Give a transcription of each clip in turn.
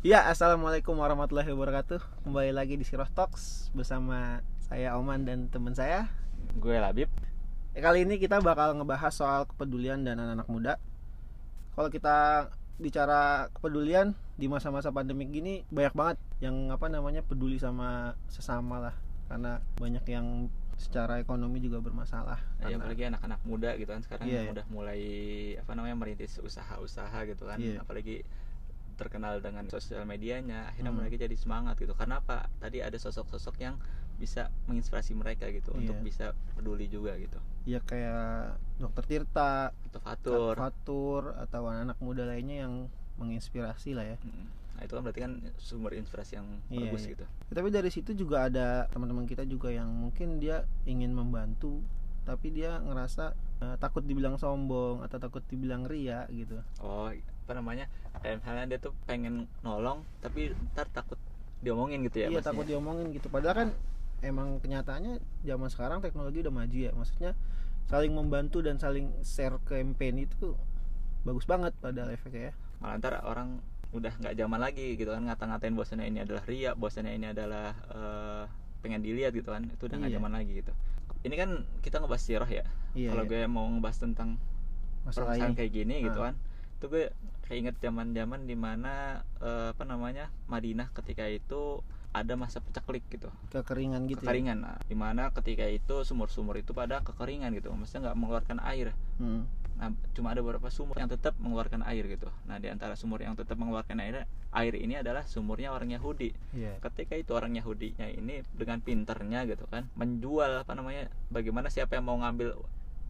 Ya, assalamualaikum warahmatullahi wabarakatuh. Kembali lagi di Siroh Talks bersama saya Oman dan teman saya. Gue Labib. Eh, kali ini kita bakal ngebahas soal kepedulian dan anak-anak muda. Kalau kita bicara kepedulian di masa-masa pandemik gini banyak banget yang apa namanya peduli sama sesama lah karena banyak yang secara ekonomi juga bermasalah. Ya, Karena- apalagi anak-anak muda gitu kan sekarang Iya, iya. udah mulai apa namanya merintis usaha-usaha gitu kan. Iya. Apalagi terkenal dengan sosial medianya, akhirnya Hmm. mereka jadi semangat gitu. Karena apa? Tadi ada sosok-sosok yang bisa menginspirasi mereka gitu untuk Iya. bisa peduli juga gitu. ya kayak Dokter Tirta, Atau fatur. Fatur atau anak-anak muda lainnya yang menginspirasi lah ya. Mm. Nah, itu kan berarti kan sumber inspirasi yang Iya, bagus iya. gitu. Tapi dari situ juga ada teman-teman kita juga yang mungkin dia ingin membantu, tapi dia ngerasa eh, takut dibilang sombong atau takut dibilang ria gitu. Oh, apa namanya? Kayak misalnya dia tuh pengen nolong tapi ntar takut diomongin gitu ya iya maksudnya. takut diomongin gitu. Padahal kan emang kenyataannya zaman sekarang teknologi udah maju ya. Maksudnya saling membantu dan saling share campaign itu bagus banget pada efeknya ya. malah ntar orang udah nggak zaman lagi gitu kan ngata-ngatain bahwasannya ini adalah ria bahwasannya ini adalah eh, pengen dilihat gitu kan itu udah nggak Iya. zaman lagi gitu ini kan kita ngebahas sirah ya Iya. kalau iya. gue mau ngebahas tentang masalah permasalahan ini. kayak gini gitu Ah. kan itu gue kayak inget zaman-zaman di mana eh, apa namanya Madinah ketika itu ada masa pecaklik gitu kekeringan gitu. ya. kekeringan nah, di mana ketika itu sumur-sumur itu pada kekeringan gitu maksudnya nggak mengeluarkan air Hmm. Nah, cuma ada beberapa sumur yang tetap mengeluarkan air gitu. Nah, di antara sumur yang tetap mengeluarkan air, air ini adalah sumurnya orang Yahudi. Iya. Ketika itu orang Yahudinya ini dengan pinternya gitu kan, menjual apa namanya, bagaimana siapa yang mau ngambil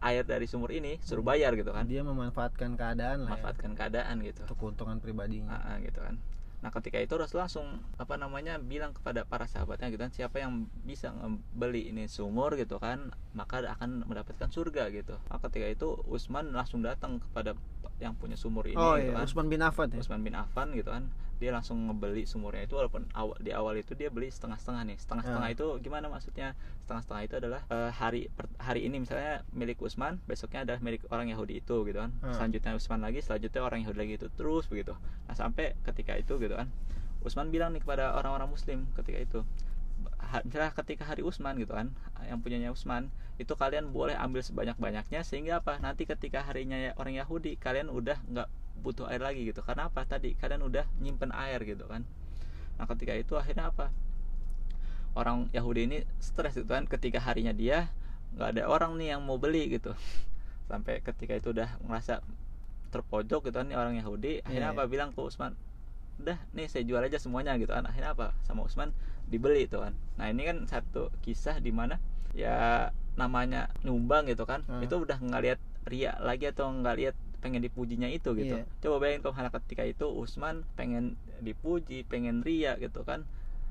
air dari sumur ini suruh bayar gitu kan, Dia memanfaatkan keadaan lah. ya, manfaatkan keadaan gitu. untuk keuntungan pribadinya. Ah, ah, gitu kan. Nah, ketika itu Rasul langsung apa namanya bilang kepada para sahabatnya gitu kan, siapa yang bisa membeli ini sumur gitu kan, maka akan mendapatkan surga gitu. Nah, ketika itu Utsman langsung datang kepada yang punya sumur ini oh gitu iya, kan. Usman bin Affan ya. Utsman bin Affan gitu kan dia langsung ngebeli sumurnya itu walaupun awal, di awal itu dia beli setengah-setengah nih. Setengah-setengah Ah. itu gimana maksudnya? Setengah-setengah itu adalah eh, hari per- hari ini misalnya milik Utsman besoknya adalah milik orang Yahudi itu gitu kan. Ah. selanjutnya Utsman lagi selanjutnya orang Yahudi lagi itu terus begitu. Nah sampai ketika itu gitu kan Utsman bilang nih kepada orang-orang Muslim ketika itu misalnya ketika hari Utsman gitu kan yang punyanya Utsman itu kalian boleh ambil sebanyak-banyaknya sehingga apa? Nanti ketika harinya ya- orang Yahudi kalian udah nggak butuh air lagi gitu. Karena apa? Tadi kalian udah nyimpen air gitu kan. Nah ketika itu akhirnya apa? Orang Yahudi ini stres gitu kan. Ketika harinya dia nggak ada orang nih yang mau beli gitu. Sampai ketika itu udah merasa terpojok gitu kan nih orang Yahudi. Akhirnya Iya, apa bilang ke Utsman udah nih saya jual aja semuanya gitu kan. Akhirnya apa? Sama Utsman dibeli itu kan. Nah ini kan satu kisah di mana ya namanya nyumbang gitu kan. Hmm. itu udah nggak lihat ria lagi atau nggak lihat pengen dipujinya itu gitu Iya. coba bayangin kalau misalnya ketika itu Usman pengen dipuji pengen ria gitu kan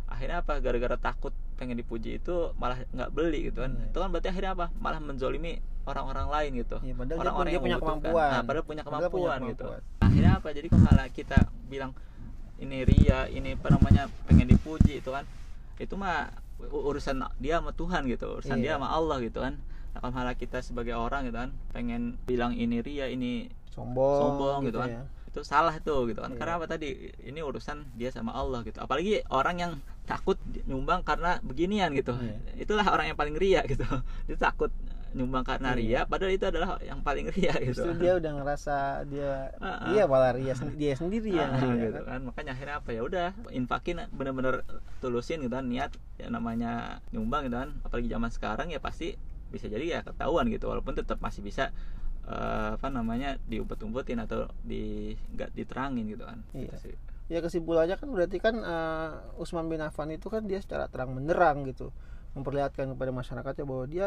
akhirnya apa gara-gara takut pengen dipuji itu malah nggak beli gitu kan Iya. itu kan berarti akhirnya apa malah menzolimi orang-orang lain gitu Iya, padahal orang-orang yang punya kemampuan. Nah, padahal punya Padahal kemampuan, punya gitu. kemampuan. Akhirnya apa? Jadi kalau kita bilang ini ria, ini apa namanya pengen dipuji itu kan, itu mah urusan dia sama Tuhan gitu, urusan Iya. dia sama Allah gitu kan. Kalau malah kita sebagai orang gitu kan, pengen bilang ini ria, ini Sombong, sombong gitu, kan, ya. itu salah tuh gitu kan. Iya. Karena apa tadi? Ini urusan dia sama Allah gitu. Apalagi orang yang takut nyumbang karena beginian gitu. Iya. Itulah orang yang paling ria gitu. Dia takut nyumbang karena ria, Iya. padahal itu adalah yang paling ria gitu. Justru dia udah ngerasa dia dia malah ria dia sendiri ria, gitu kan. kan makanya akhirnya apa ya udah infakin bener-bener tulusin gitu kan niat ya namanya nyumbang gitu kan apalagi zaman sekarang ya pasti bisa jadi ya ketahuan gitu walaupun tetap masih bisa eh, apa namanya diumpet-umpetin atau di nggak diterangin gitu kan Iya. Gitu sih. Ya kesimpulannya kan berarti kan eh, Usman bin Affan itu kan dia secara terang benderang gitu memperlihatkan kepada masyarakatnya bahwa dia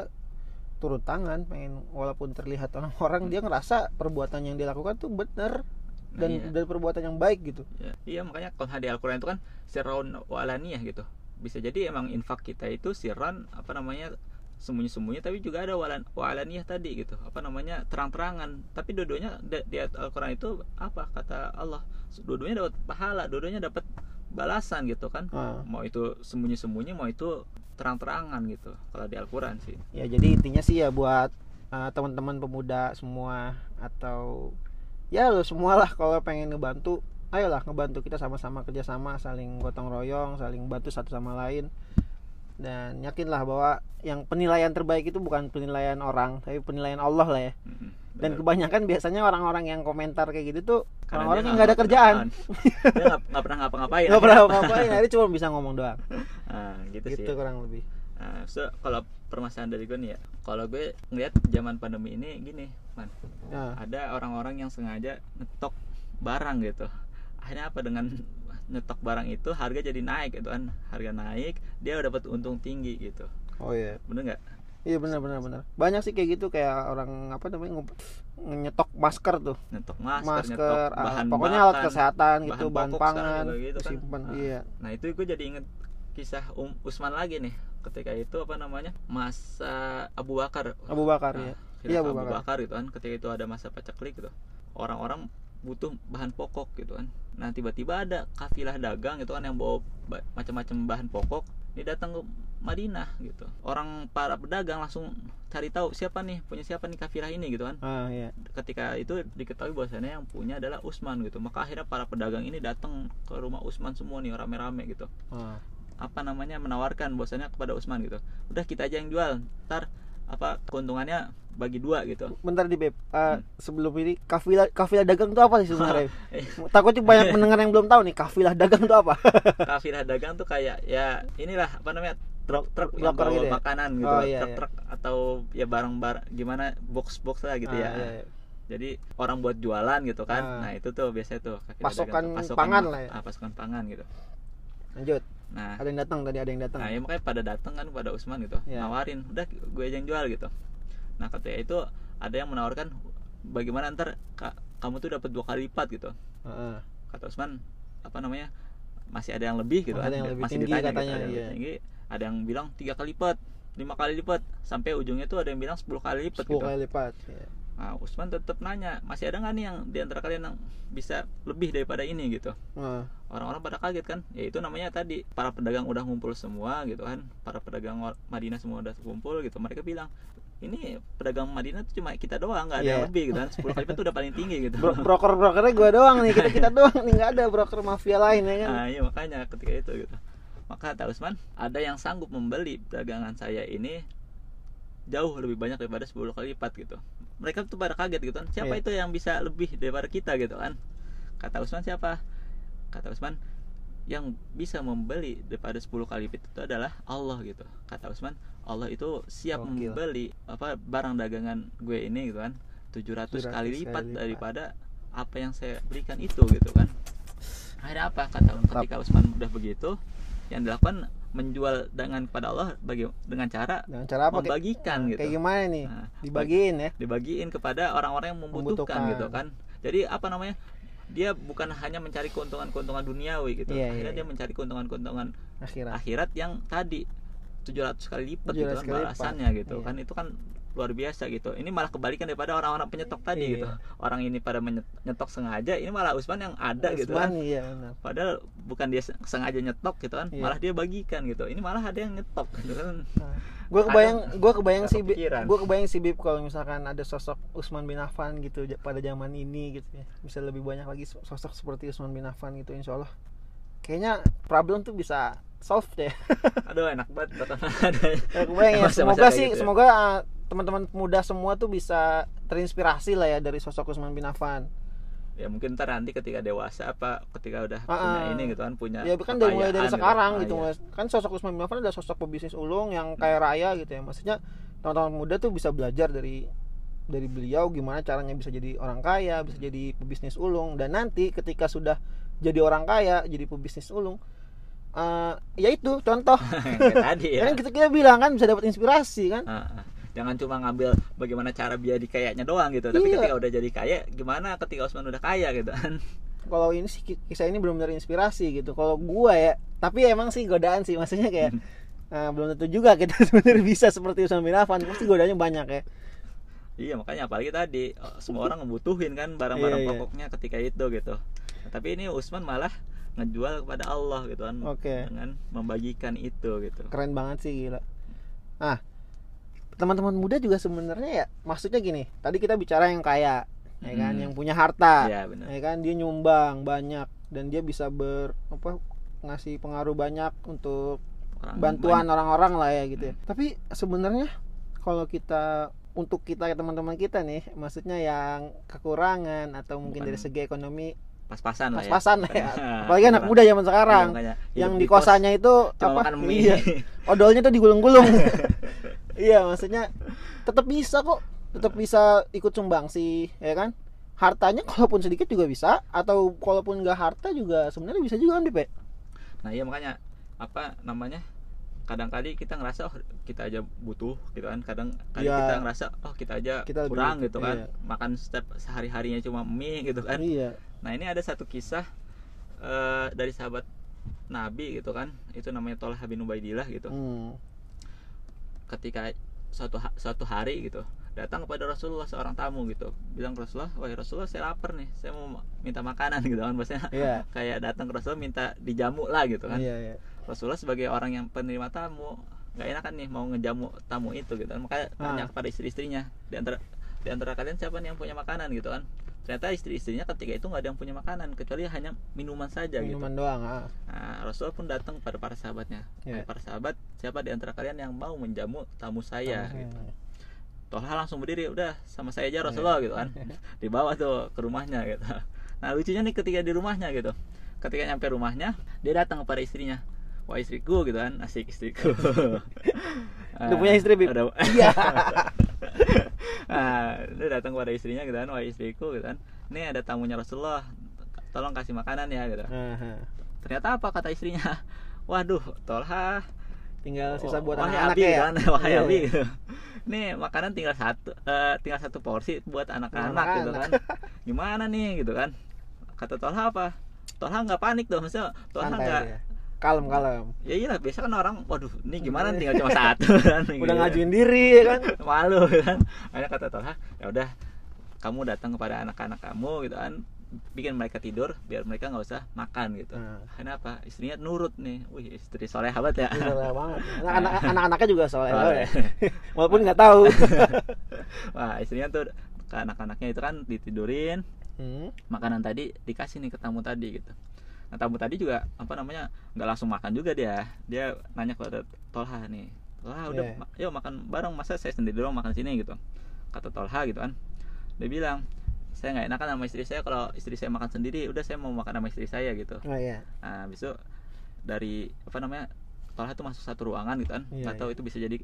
turun tangan pengen walaupun terlihat orang-orang dia ngerasa perbuatan yang dia lakukan tuh benar Nah, dan iya. dan perbuatan yang baik gitu. Ya, iya makanya kalau di Al-Quran itu kan sirron wa alaniyah gitu bisa jadi emang infak kita itu sirron apa namanya sembunyi-sembunyi tapi juga ada walan walaniyah tadi gitu. Apa namanya? Terang-terangan. Tapi dua-duanya di Al-Qur'an itu apa? Kata Allah. Dua-duanya dapat pahala dua-duanya dapat balasan gitu kan. Ah. mau itu sembunyi-sembunyi mau itu terang-terangan gitu. Kalau di Al-Qur'an sih. Ya jadi intinya sih ya buat uh, teman-teman pemuda semua atau ya lo semua lah kalau pengen ngebantu ayolah ngebantu kita sama-sama kerjasama saling gotong royong saling bantu satu sama lain dan yakinlah bahwa yang penilaian terbaik itu bukan penilaian orang tapi penilaian Allah lah ya. Mm-mm, dan kebanyakan biasanya orang-orang yang komentar kayak gitu tuh Karena orang-orang yang nggak ada kerjaan. dia nggak pernah ngapa-ngapain. Nggak pernah ngapain akhirnya cuma bisa ngomong doang. Nah, gitu, gitu sih. kurang lebih. Nah, so, kalau permasalahan dari gue nih ya kalau gue ngeliat zaman pandemi ini gini man. Nah, ada orang-orang yang sengaja ngetok barang gitu. Akhirnya apa dengan nyetok barang itu harga jadi naik gitu kan harga naik dia udah dapat untung tinggi gitu oh iya bener nggak iya benar benar benar banyak sih kayak gitu kayak orang apa namanya nyetok masker tuh nyetok masker, masker, nyetok ah, bahan pokoknya alat bahan. kesehatan gitu bahan bahan, pokok pangan gitu kan. simpan Nah. iya nah itu gue jadi inget kisah um, Usman lagi nih ketika itu apa namanya masa Abu Bakar Abu Bakar Nah, ya Iya, Abu Abu Bakar. Bakar gitu kan ketika itu ada masa paceklik gitu orang-orang butuh bahan pokok gitu kan. Nah tiba-tiba ada kafilah dagang gitu kan yang bawa ba- macam-macam bahan pokok ini datang ke Madinah gitu. Orang para pedagang langsung cari tahu siapa nih? Punya siapa nih kafilah ini? gitu kan. Ah iya. Ketika itu diketahui bahwasannya yang punya adalah Usman gitu. Maka akhirnya para pedagang ini datang ke rumah Usman semua nih rame-rame gitu. Ah. apa namanya? Menawarkan bahwasannya kepada Usman gitu. Udah kita aja yang jual. Ntar apa keuntungannya bagi dua gitu bentar di beb Hmm. Ah, sebelum ini kafilah kafilah dagang itu apa sih sebenarnya Eh, takutnya banyak pendengar yang belum tahu nih kafilah dagang itu apa kafilah dagang tuh kayak ya inilah apa namanya truk-truk yang bawa gitu ya? makanan gitu Oh, iya, truk-truk atau ya barang-barang gimana box-box lah gitu Ah, ya iya, iya. jadi orang buat jualan gitu kan Ah. nah itu tuh biasanya tuh Pasokan dagang tuh. pangan lah ya? ah, pasokan pangan gitu lanjut nah ada yang datang tadi ada yang datang Nah, ya makanya pada datang kan pada Usman gitu, Iya. nawarin, udah gue aja yang jual gitu. Nah, ketika itu ada yang menawarkan bagaimana ntar ka- kamu tuh dapat dua kali lipat gitu. Heeh. Kata Usman, apa namanya? Masih ada yang lebih gitu kan. ada yang lebih Masih tinggi ditanya katanya, gitu, ada yang iya. lebih tinggi. Ada yang bilang tiga kali lipat, lima kali lipat, sampai ujungnya tuh ada yang bilang 10 kali lipat 10 gitu. kali lipat Iya. Nah, Usman tetap nanya, masih ada nggak nih yang di antara kalian yang bisa lebih daripada ini? Gitu? Nah, orang-orang pada kaget kan. Ya itu namanya tadi para pedagang udah ngumpul semua gitu kan. Para pedagang Madinah semua udah kumpul gitu. Mereka bilang ini pedagang Madinah tuh cuma kita doang nggak ada yang Iya. lebih gitu kan. 10 kali tuh udah paling tinggi gitu. Bro- broker brokernya gue doang nih kita kita doang nih nggak ada broker mafia lain ya kan? Nah iya makanya ketika itu gitu. Maka kata Usman ada yang sanggup membeli dagangan saya ini jauh lebih banyak daripada 10 kali lipat gitu mereka tuh pada kaget gitu kan siapa Iya. itu yang bisa lebih daripada kita? gitu kan. Kata Usman siapa? Kata Usman yang bisa membeli daripada 10 kali lipat itu adalah Allah gitu. Kata Usman Allah itu siap Gokil. membeli apa barang dagangan gue ini gitu kan. 700, 700 kali lipat. daripada apa yang saya berikan itu gitu kan. Akhirnya apa? Kata ketika Usman udah begitu yang dilakukan menjual dengan kepada Allah bagi dengan cara dengan cara apa? Kayak, membagikan gitu. kayak gimana nih? Nah, dibagiin ya? dibagiin kepada orang-orang yang membutuhkan, Membutuhkan. gitu kan. Jadi apa namanya? Dia bukan hanya mencari keuntungan-keuntungan duniawi gitu. Iya, akhirnya iya, dia mencari keuntungan-keuntungan akhirat. akhirat yang tadi 700 kali lipat gitu 700 kan kali lipat. balasannya gitu Iya. kan. Itu kan luar biasa gitu. Ini malah kebalikan daripada orang-orang penyetok tadi Iya. gitu. Orang ini pada menyetok sengaja ini malah Usman yang ada gitu kan. Usman, iya benar. Padahal bukan dia sengaja nyetok gitu kan Iya. malah dia bagikan gitu. Ini malah ada yang nyetok gitu kan. Gue kebayang gue kebayang kepikiran. gue kebayang sih Bib kalau misalkan ada sosok Usman bin Affan gitu pada zaman ini gitu ya. Bisa lebih banyak lagi so- sosok seperti Usman bin Affan gitu insya Allah kayaknya problem tuh bisa solve deh. Aduh enak banget Ya, kebayang ya semoga sih gitu ya. semoga uh, teman-teman muda semua tuh bisa terinspirasi lah ya dari sosok Usman bin Affan. Ya mungkin ntar nanti ketika dewasa apa ketika udah Ah, punya ah. ini gitu kan punya ya kan dari mulai dari kekayaan sekarang Ah, gitu mulai kan sosok Usman bin Affan adalah sosok pebisnis ulung yang kaya raya gitu ya. Maksudnya teman-teman muda tuh bisa belajar dari dari beliau gimana caranya bisa jadi orang kaya bisa jadi pebisnis ulung. Dan nanti ketika sudah jadi orang kaya jadi pebisnis ulung eh ya itu contoh. Tadi ya kan kita, kita bilang kan bisa dapat inspirasi kan? Ah. Jangan cuma ngambil bagaimana cara biar dikayanya doang gitu. Tapi Iya. ketika udah jadi kaya gimana ketika Osman udah kaya gitu kan? Kalau ini sih ki- kisah ini benar-benar inspirasi gitu. Kalau gua ya tapi emang sih godaan sih. Maksudnya kayak eh, belum tentu juga kita sebenarnya bisa seperti Usman bin Affan. Pasti godaannya banyak ya. Iya makanya apalagi tadi oh, semua orang ngebutuhin kan barang-barang Iya, iya. pokoknya ketika itu gitu. Nah, tapi ini Usman malah ngejual kepada Allah gitu kan. Oke. dengan membagikan itu gitu. Keren banget sih gila. Nah teman-teman muda juga sebenarnya ya maksudnya gini tadi kita bicara yang kaya ya kan Hmm. yang punya harta benar. ya kan dia nyumbang banyak dan dia bisa ber apa ngasih pengaruh banyak untuk Orang bantuan orang-orang lah ya gitu ya. Tapi sebenarnya kalau kita untuk kita ya teman-teman kita nih, maksudnya yang kekurangan atau mungkin Bukan. dari segi ekonomi pas-pasan lah ya. pas-pasan lah ya. Nah, Apalagi anak muda zaman sekarang yang di kos, kosannya itu cuma apa? Iya, odolnya tuh digulung-gulung. iya, maksudnya tetap bisa kok, tetap bisa ikut sumbangsi, ya kan? Hartanya kalaupun sedikit juga bisa atau kalaupun nggak harta juga sebenarnya bisa juga kan Dip, ya? Nah, iya makanya apa namanya? Kadang kali kita ngerasa oh kita aja butuh gitu kan. Kadang kali Iya. kita ngerasa oh kita aja Kita lebih kurang butuh, gitu kan. iya. Makan setiap sehari-harinya cuma mie gitu kan. Iya. Nah, ini ada satu kisah eh, dari sahabat Nabi gitu kan. Itu namanya Tolha bin Ubaidillah gitu. Hmm. Ketika suatu ha- suatu hari gitu datang kepada Rasulullah seorang tamu gitu bilang ke Rasulullah wahai Rasulullah saya lapar nih saya mau ma- minta makanan gitu kan maksudnya Iya. kayak datang ke Rasulullah minta dijamu lah gitu kan Iya, iya. Rasulullah sebagai orang yang penerima tamu nggak enak kan nih mau ngejamu tamu itu gitu kan makanya Ah. tanya kepada istri-istrinya di antara di antara kalian siapa nih yang punya makanan gitu kan ternyata istri-istrinya ketika itu nggak ada yang punya makanan kecuali hanya minuman saja gitu Minuman doang, ah. Nah, Rasulullah pun datang kepada para sahabatnya. "Hai Para sahabat, siapa di antara kalian yang mau menjamu tamu saya? Tamu Gitu. saya. Toha langsung berdiri, udah sama saya aja Rasulullah gitu kan. Dibawa tuh ke rumahnya gitu. Nah, lucunya nih ketika di rumahnya gitu. Ketika nyampe rumahnya, dia datang kepada istrinya. Wah istriku gitu kan, asik istriku. Udah punya istri, Bib? Iya. Nah, dia datang kepada istrinya gitu kan, wah istriku gitu kan. Ini ada tamunya Rasulullah, tolong kasih makanan ya gitu. Ternyata apa? kata istrinya. Waduh tolha Tinggal sisa buat wahai anak-anak Abi ya. kan. Wahai Iya, Abi iya. gitu. Nih makanan tinggal satu eh, tinggal satu porsi buat anak-anak gitu kan. Gimana nih? gitu kan. Kata Tolha apa? Tolha nggak panik dong maksudnya Tolha nggak. Kalem, kalem. ya iya biasa kan orang waduh ini gimana tinggal cuma satu kan Udah gitu. ngajuin diri ya kan. malu kan akhirnya kata Tolha ya udah kamu datang kepada anak-anak kamu gitu kan bikin mereka tidur biar mereka nggak usah makan gitu Nah. kenapa istrinya nurut nih wih istri soleh banget ya soleh banget. Anak- anak- Anak-anaknya juga soleh Soleh. banget. ya. Walaupun nggak tahu. wah istrinya tuh ke anak-anaknya itu kan ditidurin Hmm. makanan tadi dikasih nih ke tamu tadi gitu nah tamu tadi juga apa namanya nggak langsung makan juga dia dia nanya kepada Tolha nih Tolha udah Iya. ma- yuk makan bareng masa saya sendiri doang makan sini gitu kata Tolha gitu kan dia bilang saya nggak enakan sama istri saya kalau istri saya makan sendiri udah saya mau makan sama istri saya gitu Oh iya. nah besok dari apa namanya Tolha tuh masuk satu ruangan gitu kan Iya, nggak tahu iya. itu bisa jadi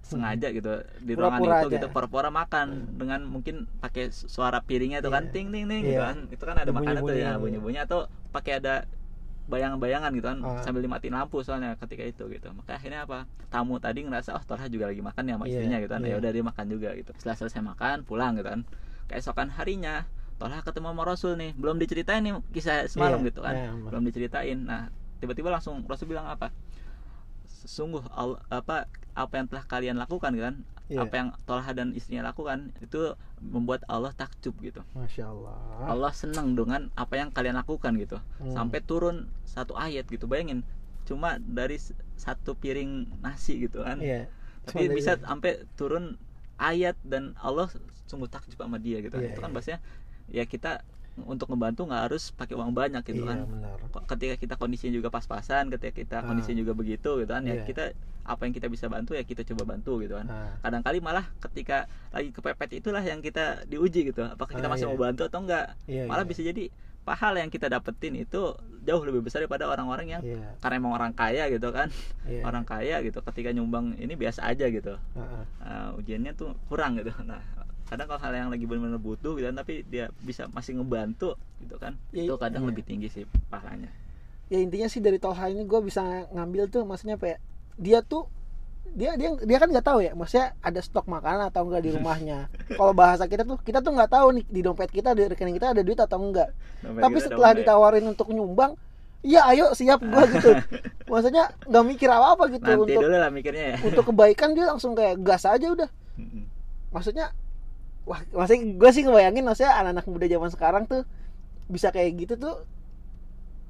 sengaja gitu di ruangan itu aja. gitu pura-pura makan dengan mungkin pakai su- suara piringnya itu kan Iya. ting ting ting gitu Iya. kan itu kan ada makanan tuh Bunyi-bunyi. ya bunyi-bunyi atau pakai ada bayangan-bayangan gitu kan Ah. sambil dimatiin lampu soalnya ketika itu gitu. Maka akhirnya apa? Tamu tadi ngerasa oh Tolha juga lagi makan ya sama Iya, istrinya gitu kan. Iya. ya udah dia makan juga gitu. Setelah selesai makan pulang gitu kan. Keesokan harinya Tolha ketemu sama Rasul nih. Belum diceritain nih kisah semalam Iya, gitu kan. iya, belum diceritain. Nah tiba-tiba langsung Rasul bilang apa sungguh Allah, apa apa yang telah kalian lakukan kan Iya. apa yang Tolha dan istrinya lakukan itu membuat Allah takjub gitu Masya Allah. Allah senang dengan apa yang kalian lakukan gitu Hmm. sampai turun satu ayat gitu bayangin cuma dari satu piring nasi gitu kan Iya. tapi Cuma dari- bisa sampai turun ayat dan Allah sungguh takjub sama dia gitu Iya, itu kan iya. bahasanya ya kita untuk ngebantu nggak harus pakai uang banyak gitu iya, kan benar. Ketika kita kondisinya juga pas-pasan ketika kita Ah. kondisinya juga begitu gitu kan ya Iya. kita apa yang kita bisa bantu ya kita coba bantu gitu kan Nah, kadang-kali malah ketika lagi kepepet itulah yang kita diuji gitu apakah kita Ah, masih iya. mau bantu atau enggak iya, malah iya. bisa jadi pahala yang kita dapetin itu jauh lebih besar daripada orang-orang yang Iya, karena emang orang kaya gitu kan iya. orang kaya gitu ketika nyumbang ini biasa aja gitu Heeh. Nah, ujiannya tuh kurang gitu nah kadang kalau hal yang lagi benar-benar butuh gitu kan, tapi dia bisa masih ngebantu gitu kan Ya, itu kadang iya. lebih tinggi sih pahalanya. Ya intinya sih dari Tolha ini gue bisa ngambil tuh maksudnya ya dia tuh dia dia dia kan nggak tahu ya maksudnya ada stok makanan atau enggak di rumahnya. Kalau bahasa kita tuh kita tuh nggak tahu nih di dompet kita di rekening kita ada duit atau enggak Dompet tapi setelah ya. ditawarin untuk nyumbang iya ayo siap gua gitu. Maksudnya nggak mikir apa apa gitu nanti untuk dulu lah mikirnya ya. untuk kebaikan dia langsung kayak gas aja udah. Maksudnya wah maksudnya gue sih ngebayangin maksudnya anak-anak muda zaman sekarang tuh bisa kayak gitu tuh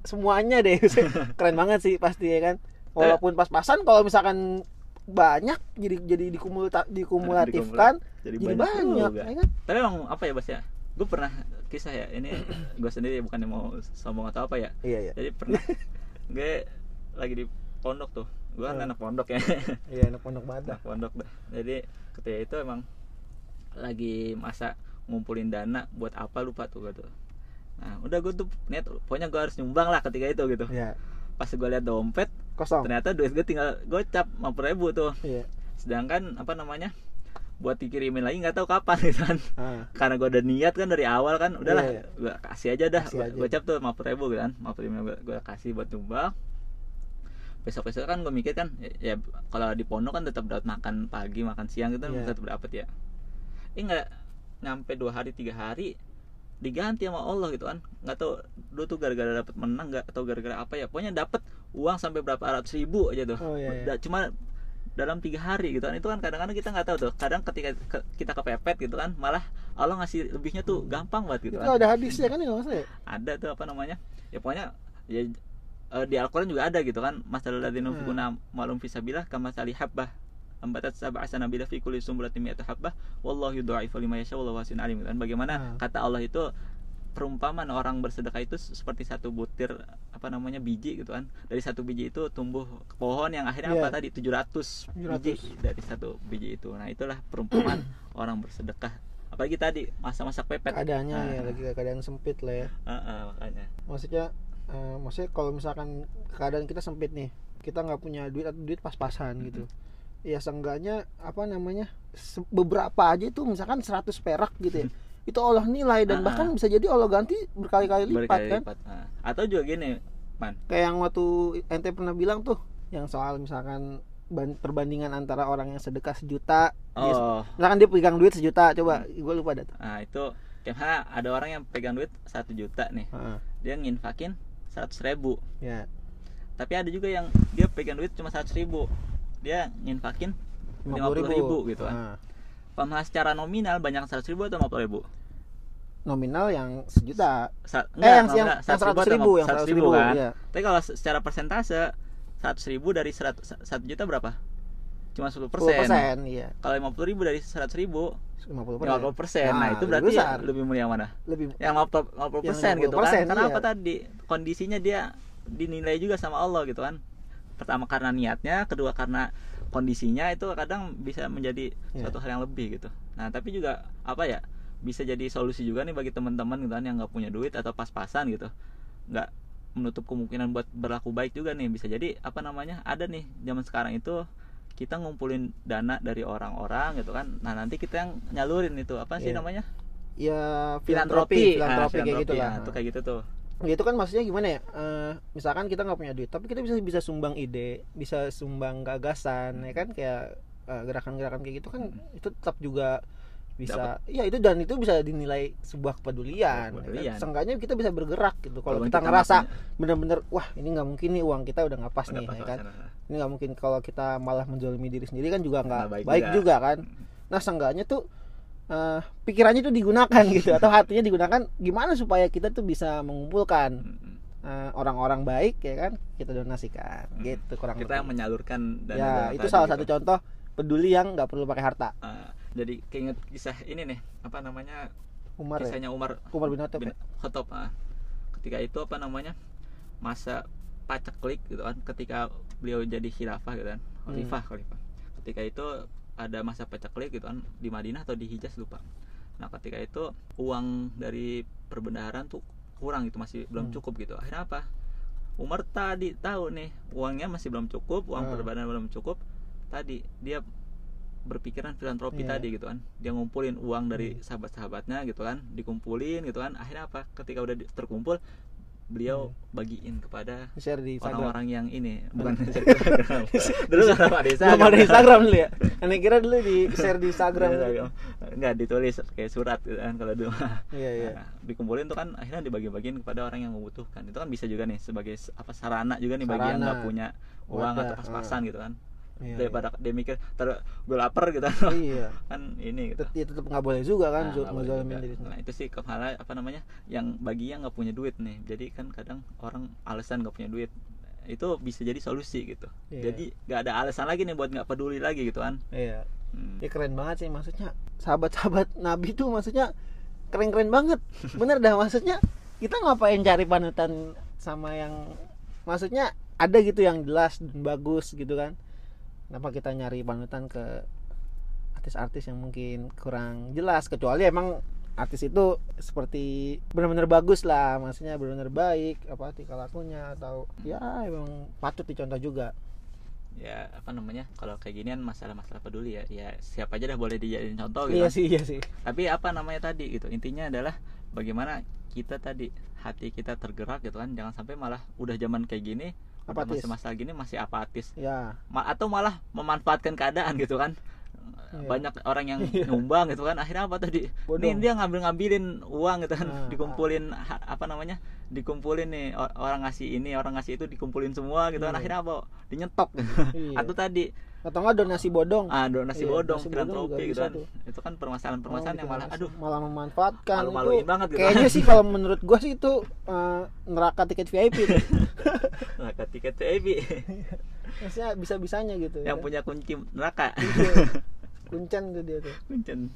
semuanya deh. Keren banget sih pasti ya kan? Walaupun pas-pasan kalau misalkan banyak jadi jadi dikumulta, dikumulatifkan jadi, jadi banyak, banyak, juga. ya kan? Tapi emang apa ya bos ya? Gue pernah kisah ya ini gue sendiri bukan mau sombong atau apa ya? Iya iya. Jadi pernah gue lagi di pondok tuh. Gue kan Hmm. anak pondok ya. Iya anak pondok banget anak pondok dah. Jadi ketika itu emang lagi masa ngumpulin dana buat apa lupa tuh gue tuh. Nah udah gue tuh niat pokoknya gue harus nyumbang lah ketika itu gitu. Iya. Pas gue lihat dompet kosong. ternyata duit gue tinggal gocap 50 ribu tuh. Iya. Sedangkan apa namanya buat dikirimin lagi nggak tahu kapan gitu kan. Ah. Karena gue udah niat kan dari awal kan udahlah Iya, iya. gue kasih aja dah. Kasih gue aja. gocap tuh 50 ribu gitu kan 50 ribu gue, kasih buat nyumbang. Besok besok kan gue mikir kan ya, ya kalau di pondok kan tetap dapat makan pagi makan siang gitu kan Iya. tetap dapat ya ini nggak? Nyampe dua hari tiga hari diganti sama Allah gitu kan. Nggak tahu dulu tuh gara-gara dapat menang nggak? Atau gara-gara apa ya? Pokoknya dapat uang sampai berapa ratus ribu aja tuh. Oh, iya, iya. Cuma dalam tiga hari gitu kan. Itu kan kadang-kadang kita nggak tahu tuh. Kadang ketika ke- kita kepepet gitu kan malah Allah ngasih lebihnya tuh gampang banget gitu itu kan. ada hadisnya kan nggak masalah ya ada tuh apa namanya? Ya pokoknya ya eh, di Al-Quran juga ada gitu kan. Masalah ladina Hmm. malum fisabilah kama sali habbah ambatat sab'a sanabila fi kulli sumbratin mi'atu habbah wallahu yudha'ifu liman yasha wallahu wasi'un alim. Kan bagaimana Hmm. kata Allah itu perumpamaan orang bersedekah itu seperti satu butir apa namanya biji gitu kan. Dari satu biji itu tumbuh pohon yang akhirnya Iya. apa tadi 700 biji 700. dari satu biji itu. Nah itulah perumpamaan orang bersedekah. Apalagi tadi masa-masa pepet. Keadaannya Ah. ya lagi keadaan sempit lah ya. Ah, ah, makanya. Maksudnya eh, maksudnya kalau misalkan keadaan kita sempit nih kita nggak punya duit atau duit pas-pasan gitu ya seenggaknya apa namanya beberapa aja itu misalkan 100 perak gitu ya. Itu Allah nilai dan Ah, bahkan ah. bisa jadi Allah ganti berkali-kali lipat berkali kan? lipat Ah. atau juga gini man. Kayak yang waktu ente pernah bilang tuh yang soal misalkan ban- perbandingan antara orang yang sedekah sejuta dia- oh. misalkan dia pegang duit sejuta coba gue lupa tuh nah itu mana ada orang yang pegang duit satu juta nih Ah, dia nginfakin seratus ribu. Ya. Tapi ada juga yang dia pegang duit cuma seratus ribu dia nginfakin lima puluh ribu. gitu kan. Ah, Pemahaman secara nominal banyak seratus ribu atau lima puluh ribu? Nominal yang sejuta. Sa- eh yang yang, nominal, yang 100 atau ribu yang 100 100 ribu, kan? iya. tapi kalau se- secara persentase seratus ribu dari seratus satu juta berapa? Cuma 10 10 persen iya. Kalau lima puluh ribu dari seratus ribu 50 lima puluh persen. Nah, itu lebih berarti besar. lebih mulia mana? Lebih yang 50 50 Yang persen gitu kan. 50%, kenapa iya. tadi kondisinya dia dinilai juga sama Allah gitu kan pertama karena niatnya kedua karena kondisinya itu kadang bisa menjadi Iya. suatu hal yang lebih gitu. Nah tapi juga apa ya bisa jadi solusi juga nih bagi teman-teman gitu kan yang nggak punya duit atau pas-pasan gitu. Nggak menutup kemungkinan buat berlaku baik juga nih. Bisa jadi apa namanya ada nih zaman sekarang itu kita ngumpulin dana dari orang-orang gitu kan. Nah nanti kita yang nyalurin itu apa sih Iya. namanya? Ya filantropi filantropi. filantropi Ah, kayak gitu lah. Nah, itu kayak gitu tuh itu kan maksudnya gimana ya Eh, misalkan kita nggak punya duit tapi kita bisa bisa sumbang ide bisa sumbang gagasan ya kan kayak eh, gerakan-gerakan kayak gitu kan Hmm. itu tetap juga bisa iya itu dan itu bisa dinilai sebuah kepedulian, Kepedulian. Ya kan? seenggaknya kita bisa bergerak gitu kalau kita nggak ngerasa bener-bener wah ini nggak mungkin nih uang kita udah nggak pas udah nih pas ya kan pasaran. ini nggak mungkin kalau kita malah menjolimi diri sendiri kan juga nggak Nggak baik baik, juga. juga. kan nah seenggaknya tuh eh, pikirannya tuh digunakan gitu atau hatinya digunakan gimana supaya kita tuh bisa mengumpulkan eh, orang-orang baik ya kan kita donasikan Mm. gitu kurang kita yang lebih. menyalurkan dana ya dana itu salah gitu. satu contoh peduli yang nggak perlu pakai harta Ah, jadi keinget kisah ini nih apa namanya Umar ya kisahnya Umar Umar bin Khattab bin ya? Khattab ah. ketika itu apa namanya masa paceklik gitu kan ketika beliau jadi khilafah gitu kan Hmm. khalifah khalifah ketika itu ada masa paceklik gitu kan di Madinah atau di Hijaz lupa. Nah ketika itu uang dari perbendaharaan tuh kurang gitu masih belum Hmm. cukup gitu. Akhirnya apa? Umar tadi tahu nih uangnya masih belum cukup uang Hmm. perbendaharaan belum cukup. Tadi dia berpikiran filantropi Iya. tadi gitu kan. Dia ngumpulin uang dari sahabat-sahabatnya gitu kan dikumpulin gitu kan. Akhirnya apa? Ketika udah terkumpul beliau bagiin kepada share di Instagram. orang-orang yang ini. Bukan share di Instagram. Dulu nggak ada di belum ada Instagram dulu ya? Aneh kira dulu di share di Instagram. Nggak ditulis kayak surat gitu kan kalau dulu. Iya iya. Nah, dikumpulin tuh kan akhirnya dibagi-bagiin kepada orang yang membutuhkan. Itu kan bisa juga nih sebagai apa sarana juga nih bagi yang Sarana. nggak punya uang Wadah, atau pas-pasan gitu kan Iya, daripada dia mikir ter gue lapar gitu. Iya. Kan ini gitu. Tet- ya tetap nggak boleh juga kan Nah, boleh juga. diri Nah itu sih kepala apa namanya yang bagi yang nggak punya duit nih. Jadi kan kadang orang alasan nggak punya duit itu bisa jadi solusi gitu. Iya. jadi nggak ada alasan lagi nih buat nggak peduli lagi gitu kan. Iya. Hmm. ya keren banget sih maksudnya sahabat-sahabat Nabi tuh maksudnya keren-keren banget. Bener dah maksudnya kita ngapain cari panutan sama yang maksudnya ada gitu yang jelas dan bagus gitu kan kenapa kita nyari panutan ke artis-artis yang mungkin kurang jelas? Kecuali emang artis itu seperti benar-benar bagus lah. Maksudnya benar-benar baik apa tingkah lakunya atau ya emang patut dicontoh juga. Ya apa namanya? Kalau kayak ginian masalah-masalah peduli ya. Ya siapa aja dah boleh dijadiin contoh gitu. Iya sih iya sih. Tapi apa namanya tadi gitu? Intinya adalah bagaimana kita tadi hati kita tergerak gitu kan. Jangan sampai malah udah zaman kayak gini Apatis. masih masalah gini masih apatis ya Ma- atau malah memanfaatkan keadaan gitu kan Iya. banyak orang yang Iya. nyumbang gitu kan akhirnya apa tadi Bodong. nih dia ngambil ngambilin uang gitu kan Nah, dikumpulin ha- apa namanya dikumpulin nih orang ngasih ini orang ngasih itu dikumpulin semua gitu kan Iya. akhirnya apa dinyetok gitu. Iya. atau tadi atau nggak donasi bodong ah donasi Iya, bodong donasi filantropi gitu kan tuh. itu kan permasalahan-permasalahan Oh, yang gitu, malah aduh malah memanfaatkan malu-maluin itu banget gitu. kayaknya sih kalau menurut gua sih itu eh, neraka tiket VIP neraka tiket VIP maksudnya bisa bisanya gitu yang ya. punya kunci neraka Iya. kuncen tuh dia tuh Kuncen.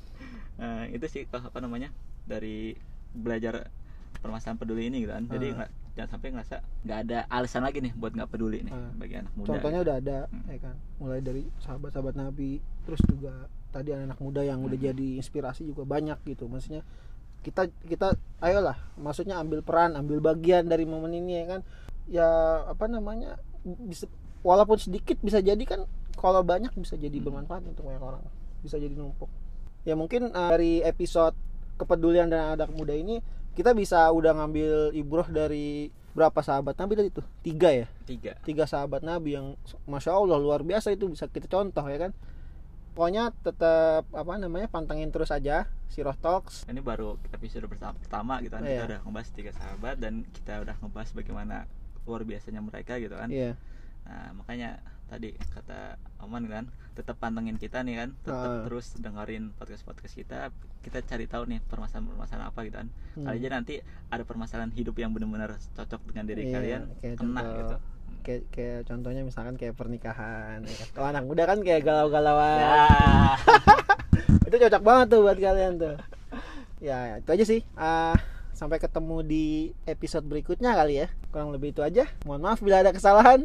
Nah, itu sih apa namanya dari belajar permasalahan peduli ini gitu kan. Jadi Ah. Jangan sampai ngerasa nggak ada alasan lagi nih buat nggak peduli nih Ah. bagi anak muda. contohnya gitu. udah ada Hmm. ya kan mulai dari sahabat-sahabat nabi terus juga tadi anak muda yang udah Hmm. jadi inspirasi juga banyak gitu maksudnya kita kita ayolah maksudnya ambil peran ambil bagian dari momen ini ya kan ya apa namanya bisa walaupun sedikit bisa jadi kan kalau banyak bisa jadi Hmm. bermanfaat untuk banyak orang bisa jadi numpuk ya mungkin uh, dari episode kepedulian dan anak muda ini kita bisa udah ngambil ibroh dari berapa sahabat nabi tadi tuh tiga ya Tiga. tiga sahabat Nabi yang masya Allah luar biasa itu bisa kita contoh ya kan pokoknya tetap apa namanya pantengin terus aja Siroh Talks Ini baru episode pertama, pertama gitu kan. Kita Iya. udah ngebahas tiga sahabat dan kita udah ngebahas bagaimana luar biasanya mereka gitu kan. iya Nah, makanya tadi kata Oman kan tetap pantengin kita nih kan tetap Ah. terus dengerin podcast podcast kita kita cari tahu nih permasalahan-permasalahan apa gitu kan. Hmm. kali aja nanti ada permasalahan hidup yang benar-benar cocok dengan diri Iya, kalian kayak kena contoh- gitu. kayak kayak contohnya misalkan kayak pernikahan ya kalau anak muda kan kayak galau-galauan. Ya. Itu cocok banget tuh buat kalian tuh. Ya itu aja sih. Ah, sampai ketemu di episode berikutnya kali ya. Kurang lebih itu aja. Mohon maaf bila ada kesalahan